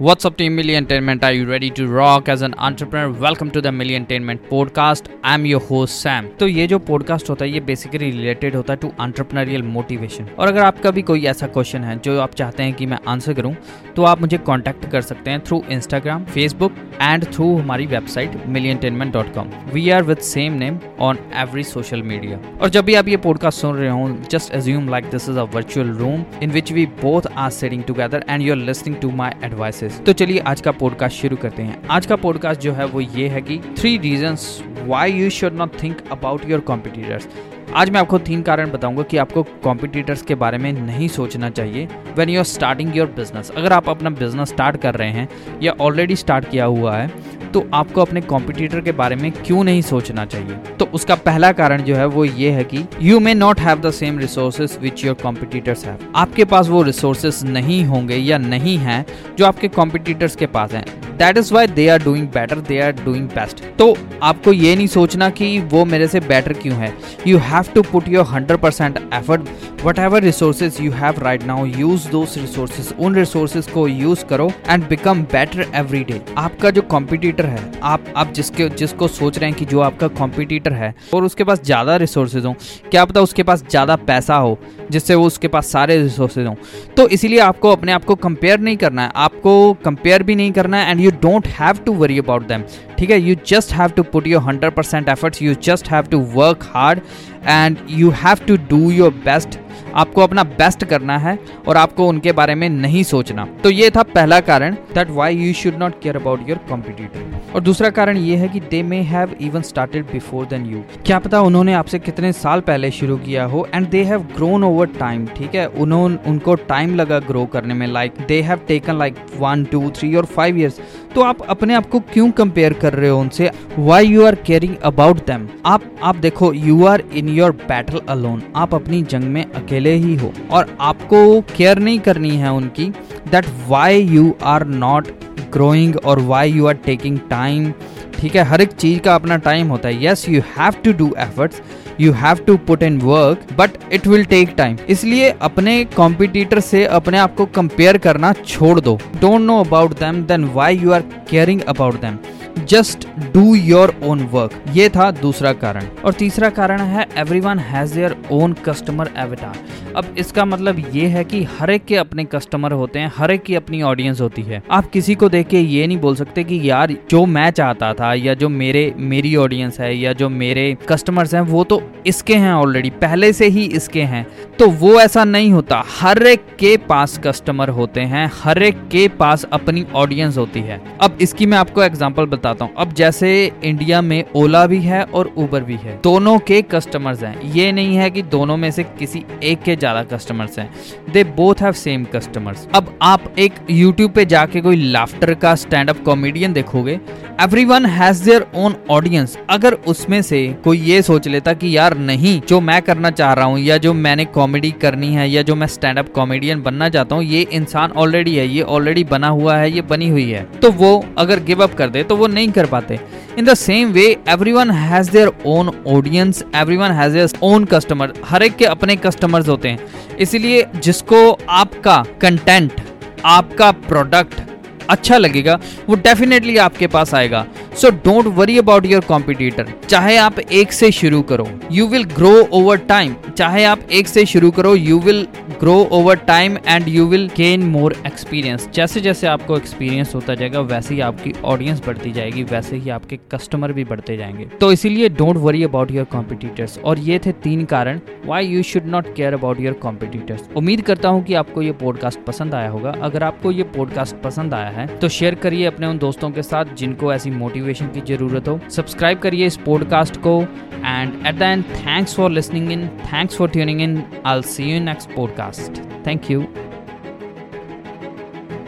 What's up, Team Milliontainment? Are you ready to rock as an entrepreneur? Welcome to the Milliontainment podcast. I'm your host Sam. तो ये जो podcast होता है ये basically related होता है टू एंटरप्रेन्योरियल मोटिवेशन और अगर आपका भी कोई ऐसा क्वेश्चन है जो आप चाहते हैं कि मैं आंसर करूँ तो आप मुझे कांटेक्ट कर सकते हैं through Instagram Facebook and through हमारी website Milliontainment dot com we are with same name on every social media और जब भी आप ये पॉडकास्ट सुन रहे हो just assume like this is a virtual room in which we both are sitting together and you are listening to my advices तो चलिए आज का पॉडकास्ट शुरू करते हैं। आज का पॉडकास्ट जो है वो ये है कि three reason why you should not think about your competitors आज मैं आपको तीन कारण बताऊँगा कि आपको कॉम्पिटिटर्स के बारे में नहीं सोचना चाहिए when you are starting your business अगर आप अपना बिज़नेस स्टार्ट कर रहे हैं या ऑलरेडी स्टार्ट किया हुआ है तो आपको अपने कॉम्पिटिटर के बारे में क्यों नहीं सोचना चाहिए? तो उसका पहला कारण जो है वो ये है कि you may not have the same resources which your competitors have आपके पास वो रिसोर्सेज नहीं होंगे या नहीं है जो आपके कॉम्पिटिटर्स के पास हैं। That is why they are doing better they are doing best तो आपको ये नहीं सोचना कि वो मेरे से बेटर क्यों है। You have to put your hundred percent effort whatever resources you have right now use those resources उन रिसोर्सेज को यूज़ करो and become better every day आपका जो कॉम्पिटिटर है, आप आप जिसके, जिसको सोच रहे हैं कि जो आपका कॉम्पिटिटर है और उसके पास ज़्यादा रिसोर्सेज हो, क्या पता उसके पास ज़्यादा पैसा हो, जिससे वो उसके पास सारे रिसोर्सेज हों। तो इसीलिए आपको अपने आप को कंपेयर नहीं करना है। आपको कंपेयर भी नहीं करना है and you don't have to worry about them ठीक है? You just have to put your hundred percent efforts you just have to work hard and you have to do your best आपको अपना best करना है और आपको उनके बारे में नहीं सोचना। तो ये था पहला कारण that why you should not care about your competitor और दूसरा कारण ये है कि they may have even started before than you क्या पता उन्होंने आपसे कितने साल पहले शुरू किया हो and they have grown over time ठीक है? उन्होंने उनको टाइम लगा ग्रो करने में like they have taken like one two three और फाइव ईयर्स तो आप अपने आप को क्यों कंपेयर कर रहे हो उनसे? Why you are caring about them आप आप देखो you are in your battle alone आप अपनी जंग में अकेले ही हो। और आपको केयर नहीं करनी है उनकी that why you are not growing और why you are taking time ठीक है, हर एक चीज़ का अपना टाइम होता है। Yes you have to do efforts you have to put in work but it will take time इसलिए अपने कॉम्पिटिटर से अपने आप को कंपेयर करना छोड़ दो। Don't know about them then why you are caring about them just do your own work ये था दूसरा कारण। और तीसरा कारण है every one has their own customer avatar अब इसका मतलब ये है कि हर एक के अपने कस्टमर होते हैं, हर एक की अपनी ऑडियंस होती है। आप किसी को देख के ये नहीं बोल सकते कि यार, जो मैं चाहता था या जो मेरे, मेरी ऑडियंस है या जो मेरे कस्टमर्स हैं, वो तो इसके हैं ऑलरेडी पहले से ही इसके हैं। तो वो ऐसा नहीं होता। हर एक के पास कस्टमर होते हैं, हर एक के पास अपनी ऑडियंस होती है। अब इसकी मैं आपको एग्ज़ाम्पल बताता हूँ। अब जैसे इंडिया में ओला भी है और उबर भी है, दोनों के कस्टमर्स हैं। ये नहीं है कि दोनों में से किसी एक के ज़्यादा कस्टमर्स हैं। They both have same customers अब आप एक यूट्यूब पे जाके कोई लाफ्टर का स्टैंड अप कॉमेडियन देखोगे every one has their own audience अगर उसमें से कोई ये सोच लेता कि यार नहीं, जो मैं करना चाह रहा हूँ या जो मैंने कॉमेडी करनी है या जो मैं स्टैंड अप कॉमेडियन बनना चाहता हूँ, ये इंसान ऑलरेडी है, ये ऑलरेडी बना हुआ है, ये बनी हुई है। तो वो अगर गिव अप कर दे तो वो नहीं कर पाते। In the same way every one has their own audience every one has own customer हर एक के अपने कस्टमर्स होते हैं। इसलिए जिसको आपका कंटेंट आपका प्रोडक्ट अच्छा लगेगा, वो डेफिनेटली आपके पास आएगा। So don't worry about your competitor चाहे आप एक से शुरू करो you will grow over time चाहे आप एक से शुरू करो you will grow over time and you will gain more experience जैसे जैसे आपको एक्सपीरियंस होता जाएगा, वैसे ही आपकी ऑडियंस बढ़ती जाएगी, वैसे ही आपके कस्टमर भी बढ़ते जाएँगे। तो इसीलिए don't worry about your competitors और ये थे तीन कारण why you should not care about your competitors उम्मीद करता हूँ कि आपको ये पॉडकास्ट पसंद आया होगा। अगर आपको ये पॉडकास्ट पसंद आया है तो शेयर करिए अपने उन दोस्तों के साथ जिनको ऐसी मोटिवेशन की ज़रूरत हो। सब्सक्राइब करिए इस पॉडकास्ट को। And at the end thanks for listening in thanks for tuning in I see you next podcast thank you